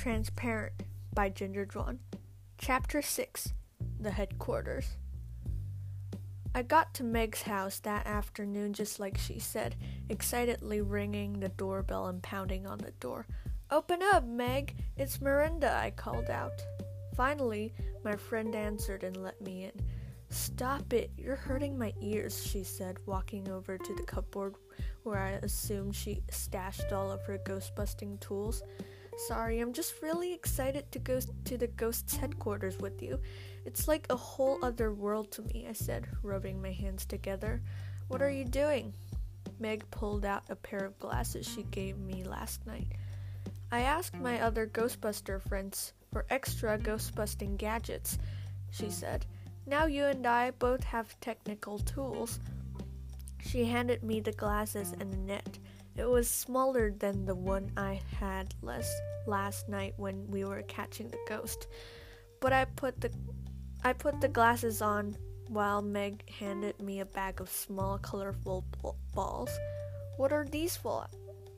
Transparent by Ginger Dwan. Chapter 6 The Headquarters. I got to Meg's house that afternoon just like she said, excitedly ringing the doorbell and pounding on the door. Open up, Meg! It's Miranda, I called out. Finally, my friend answered and let me in. Stop it, you're hurting my ears, she said, walking over to the cupboard where I assumed she stashed all of her ghost busting tools. Sorry, I'm just really excited to go to the ghost's headquarters with you. It's like a whole other world to me, I said, rubbing my hands together. What are you doing? Meg pulled out a pair of glasses she gave me last night. I asked my other Ghostbuster friends for extra ghostbusting gadgets, she said. Now you and I both have technical tools. She handed me the glasses and a net. It was smaller than the one I had last last night when we were catching the ghost. But I put the I put the glasses on while Meg handed me a bag of small colorful balls. What are these for?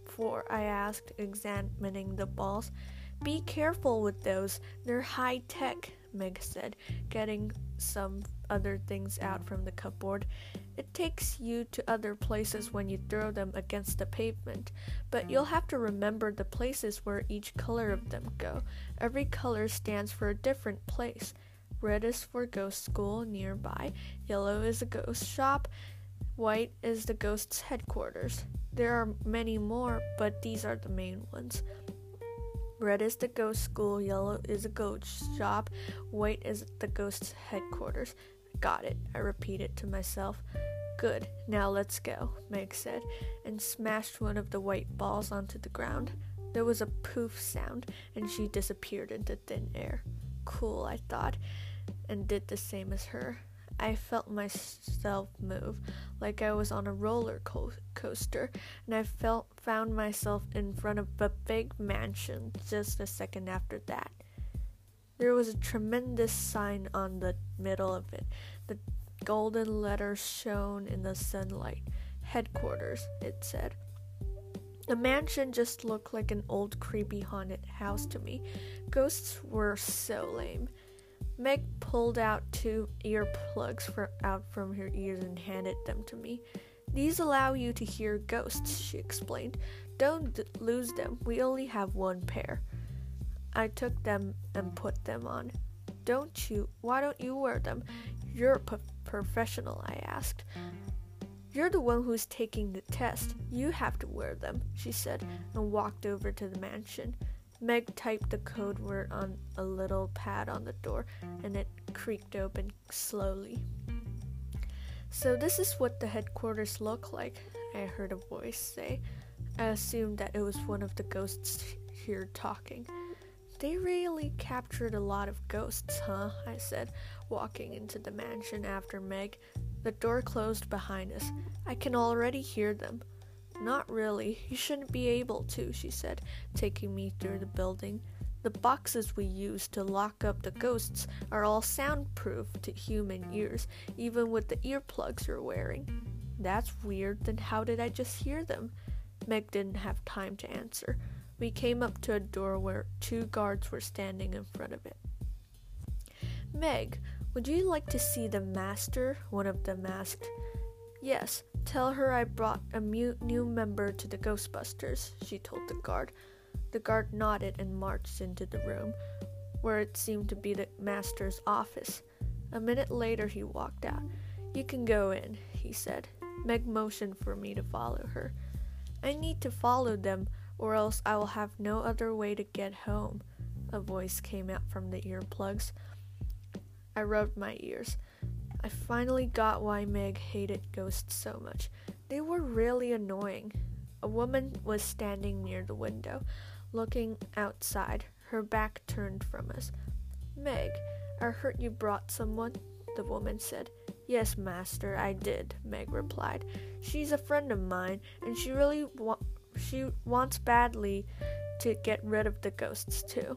For I asked, examining the balls. Be careful with those. They're high tech, Meg said, getting some other things out from the cupboard. It takes you to other places when you throw them against the pavement, but you'll have to remember the places where each color of them go. Every color stands for a different place. Red is for ghost school nearby, yellow is a ghost shop, white is the ghost's headquarters. There are many more, but these are the main ones. Red is the ghost school, yellow is a ghost shop, white is the ghost's headquarters. Got it, I repeated to myself. Good, now let's go, Meg said, and smashed one of the white balls onto the ground. There was a poof sound, and she disappeared into thin air. Cool, I thought, and did the same as her. I felt myself move like I was on a roller co- coaster, and I felt found myself in front of a big mansion just a second after that. There was a tremendous sign on the middle of it. The golden letters shone in the sunlight. Headquarters, it said. The mansion just looked like an old creepy haunted house to me. Ghosts were so lame. Meg pulled out two earplugs for, out from her ears and handed them to me. These allow you to hear ghosts, she explained. Don't d- lose them. We only have one pair. I took them and put them on. Don't you? Why don't you wear them? You're a p- professional, I asked. You're the one who's taking the test. You have to wear them, she said, and walked over to the mansion. Meg typed the code word on a little pad on the door, and it creaked open slowly. So, this is what the headquarters look like, I heard a voice say. I assumed that it was one of the ghosts here talking. They really captured a lot of ghosts, huh? I said, walking into the mansion after Meg. The door closed behind us. I can already hear them. Not really. You shouldn't be able to, she said, taking me through the building. The boxes we use to lock up the ghosts are all soundproof to human ears, even with the earplugs you're wearing. That's weird, then how did I just hear them? Meg didn't have time to answer. We came up to a door where two guards were standing in front of it. Meg, would you like to see the master? One of them asked. Yes, tell her I brought a new member to the Ghostbusters, she told the guard. The guard nodded and marched into the room, where it seemed to be the master's office. A minute later, he walked out. You can go in, he said. Meg motioned for me to follow her. I need to follow them, or else I will have no other way to get home. A voice came out from the earplugs. I rubbed my ears. I finally got why Meg hated ghosts so much. They were really annoying. A woman was standing near the window, looking outside, her back turned from us. Meg, I heard you brought someone, the woman said. Yes, master, I did, Meg replied. She's a friend of mine, and she really she wants badly to get rid of the ghosts, too.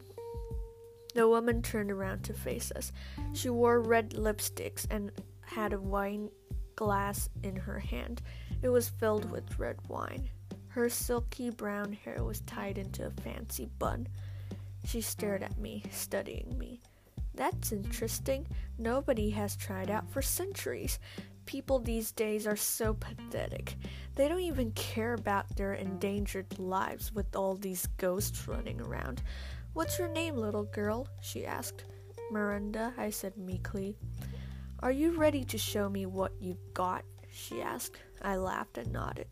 The woman turned around to face us. She wore red lipsticks and had a wine glass in her hand. It was filled with red wine. Her silky brown hair was tied into a fancy bun. She stared at me, studying me. That's interesting. Nobody has tried out for centuries. People these days are so pathetic. They don't even care about their endangered lives with all these ghosts running around. What's your name, little girl? she asked. Miranda, I said meekly. Are you ready to show me what you've got? she asked. I laughed and nodded.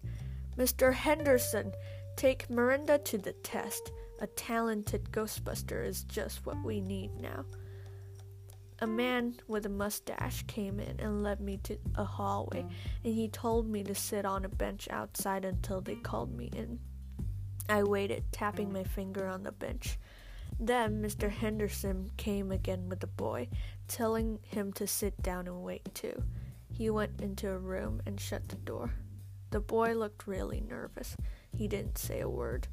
Mr. Henderson, take Miranda to the test. A talented Ghostbuster is just what we need now. A man with a mustache came in and led me to a hallway, and he told me to sit on a bench outside until they called me in. I waited, tapping my finger on the bench. Then Mr. Henderson came again with the boy, telling him to sit down and wait too. He went into a room and shut the door. The boy looked really nervous. He didn't say a word.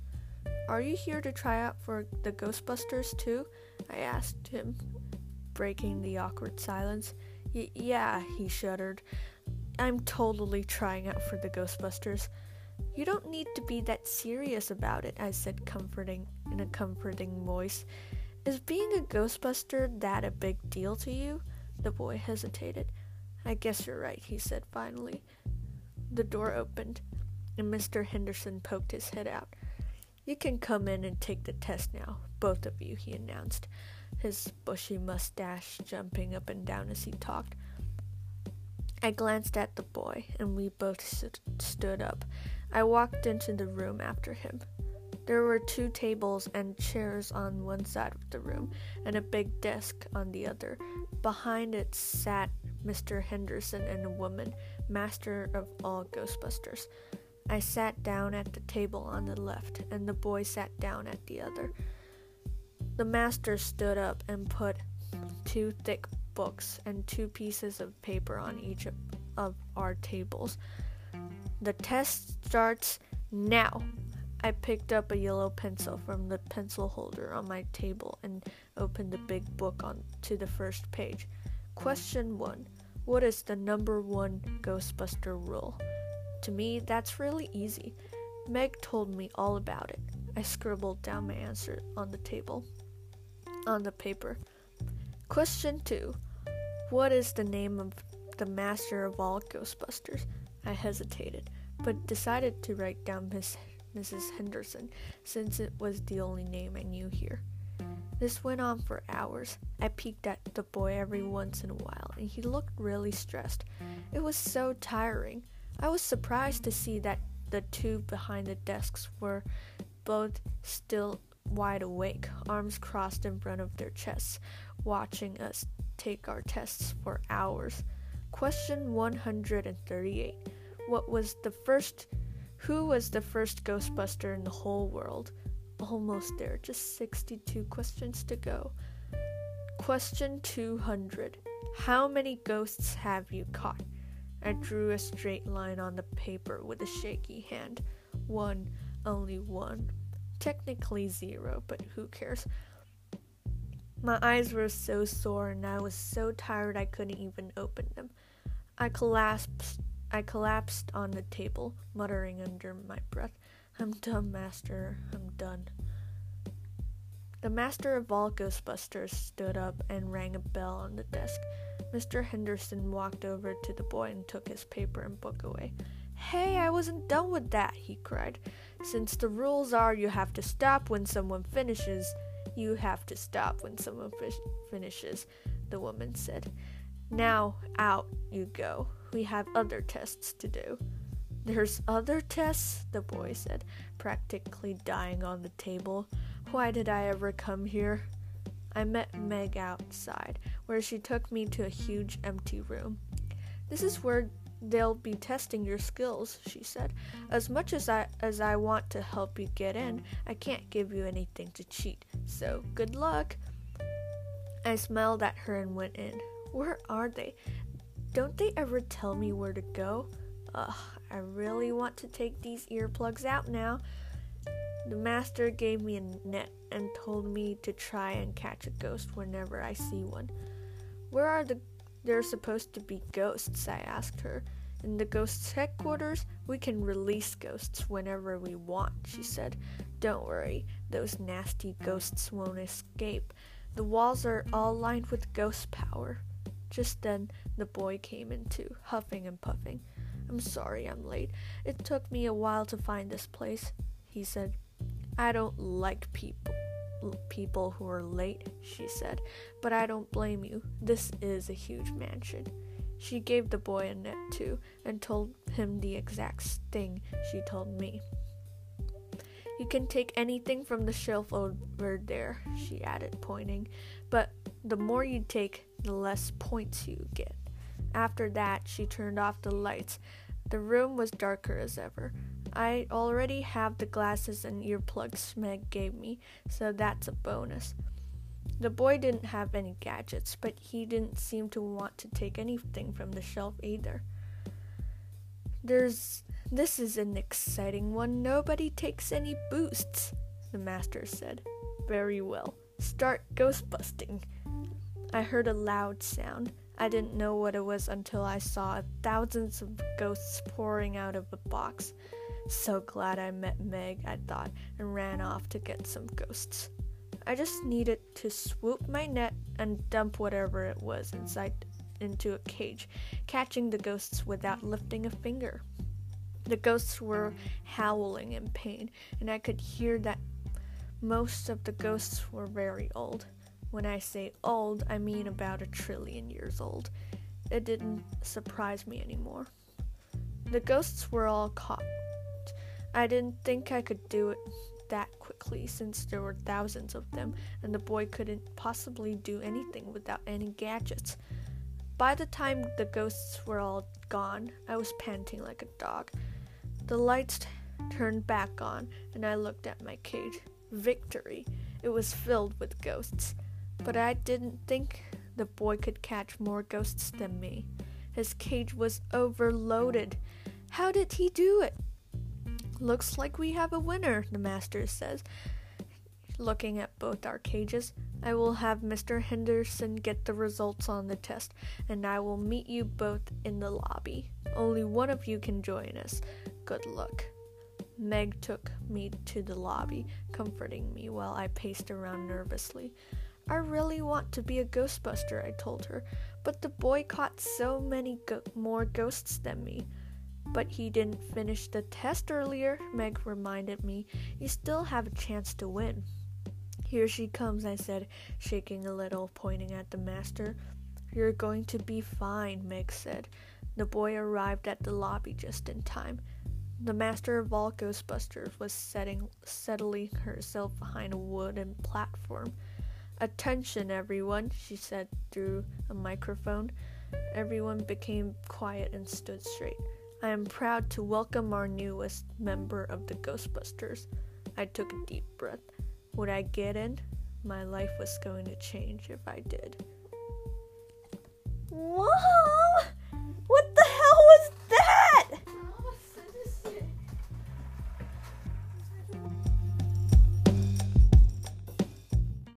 Are you here to try out for the Ghostbusters too? I asked him, breaking the awkward silence. Y- yeah, he shuddered. I'm totally trying out for the Ghostbusters. You don't need to be that serious about it, I said comforting in a comforting voice. Is being a Ghostbuster that a big deal to you? The boy hesitated. I guess you're right, he said finally. The door opened, and Mr. Henderson poked his head out. You can come in and take the test now, both of you, he announced his bushy mustache jumping up and down as he talked. I glanced at the boy, and we both st- stood up. I walked into the room after him. There were two tables and chairs on one side of the room, and a big desk on the other. Behind it sat Mr. Henderson and a woman, master of all Ghostbusters. I sat down at the table on the left, and the boy sat down at the other. The master stood up and put two thick books and two pieces of paper on each of, our tables. The test starts now. I picked up a yellow pencil from the pencil holder on my table and opened the big book on to the first page. Question 1. What is the number 1 Ghostbuster rule? To me, that's really easy. Meg told me all about it. I scribbled down my answer on the table on the paper. Question 2. What is the name of the master of all Ghostbusters? I hesitated, but decided to write down Miss Mrs. Henderson, since it was the only name I knew here. This went on for hours. I peeked at the boy every once in a while, and he looked really stressed. It was so tiring. I was surprised to see that the two behind the desks were both still wide awake, arms crossed in front of their chests, watching us take our tests for hours. Question 138. What was the first who was the first Ghostbuster in the whole world? Almost there, just 62 questions to go. Question 200. How many ghosts have you caught? I drew a straight line on the paper with a shaky hand. One, only one. Technically zero, but who cares? My eyes were so sore and I was so tired I couldn't even open them. I collapsed I collapsed on the table, muttering under my breath, I'm done, master, I'm done. The master of all Ghostbusters stood up and rang a bell on the desk. Mr. Henderson walked over to the boy and took his paper and book away. Hey, I wasn't done with that, he cried. Since the rules are you have to stop when someone finishes, you have to stop when someone fi- finishes, the woman said. Now, out you go. We have other tests to do. There's other tests? The boy said, practically dying on the table. Why did I ever come here? I met Meg outside, where she took me to a huge empty room. This is where they'll be testing your skills, she said. As much as I as I want to help you get in, I can't give you anything to cheat. So, good luck. I smiled at her and went in. Where are they? Don't they ever tell me where to go? Ugh, I really want to take these earplugs out now. The master gave me a net and told me to try and catch a ghost whenever I see one. Where are the there are supposed to be ghosts? I asked her. In the ghost's headquarters, we can release ghosts whenever we want, she said. Don't worry, those nasty ghosts won't escape. The walls are all lined with ghost power. Just then, the boy came in too, huffing and puffing. I'm sorry I'm late. It took me a while to find this place, he said. I don't like people people who are late, she said, but I don't blame you. This is a huge mansion. She gave the boy a net too and told him the exact thing she told me. You can take anything from the shelf over there, she added, pointing, but the more you take, the less points you get. After that, she turned off the lights. The room was darker as ever. I already have the glasses and earplugs Meg gave me, so that's a bonus. The boy didn't have any gadgets, but he didn't seem to want to take anything from the shelf either. There's this is an exciting one. Nobody takes any boosts, the master said. Very well. Start ghost busting. I heard a loud sound. I didn't know what it was until I saw thousands of ghosts pouring out of a box. So glad I met Meg, I thought, and ran off to get some ghosts. I just needed to swoop my net and dump whatever it was inside into a cage, catching the ghosts without lifting a finger. The ghosts were howling in pain, and I could hear that most of the ghosts were very old. When I say old, I mean about a trillion years old. It didn't surprise me anymore. The ghosts were all caught. I didn't think I could do it that quickly since there were thousands of them, and the boy couldn't possibly do anything without any gadgets. By the time the ghosts were all gone, I was panting like a dog. The lights t- turned back on, and I looked at my cage. Victory! It was filled with ghosts. But I didn't think the boy could catch more ghosts than me. His cage was overloaded. How did he do it? Looks like we have a winner, the master says, looking at both our cages. I will have Mr. Henderson get the results on the test, and I will meet you both in the lobby. Only one of you can join us. Good luck. Meg took me to the lobby, comforting me while I paced around nervously. I really want to be a Ghostbuster, I told her, but the boy caught so many go- more ghosts than me. But he didn't finish the test earlier, Meg reminded me. You still have a chance to win. Here she comes, I said, shaking a little, pointing at the master. You're going to be fine, Meg said. The boy arrived at the lobby just in time. The master of all Ghostbusters was setting, settling herself behind a wooden platform. Attention, everyone, she said through a microphone. Everyone became quiet and stood straight. I am proud to welcome our newest member of the Ghostbusters. I took a deep breath. Would I get in? My life was going to change if I did. Whoa!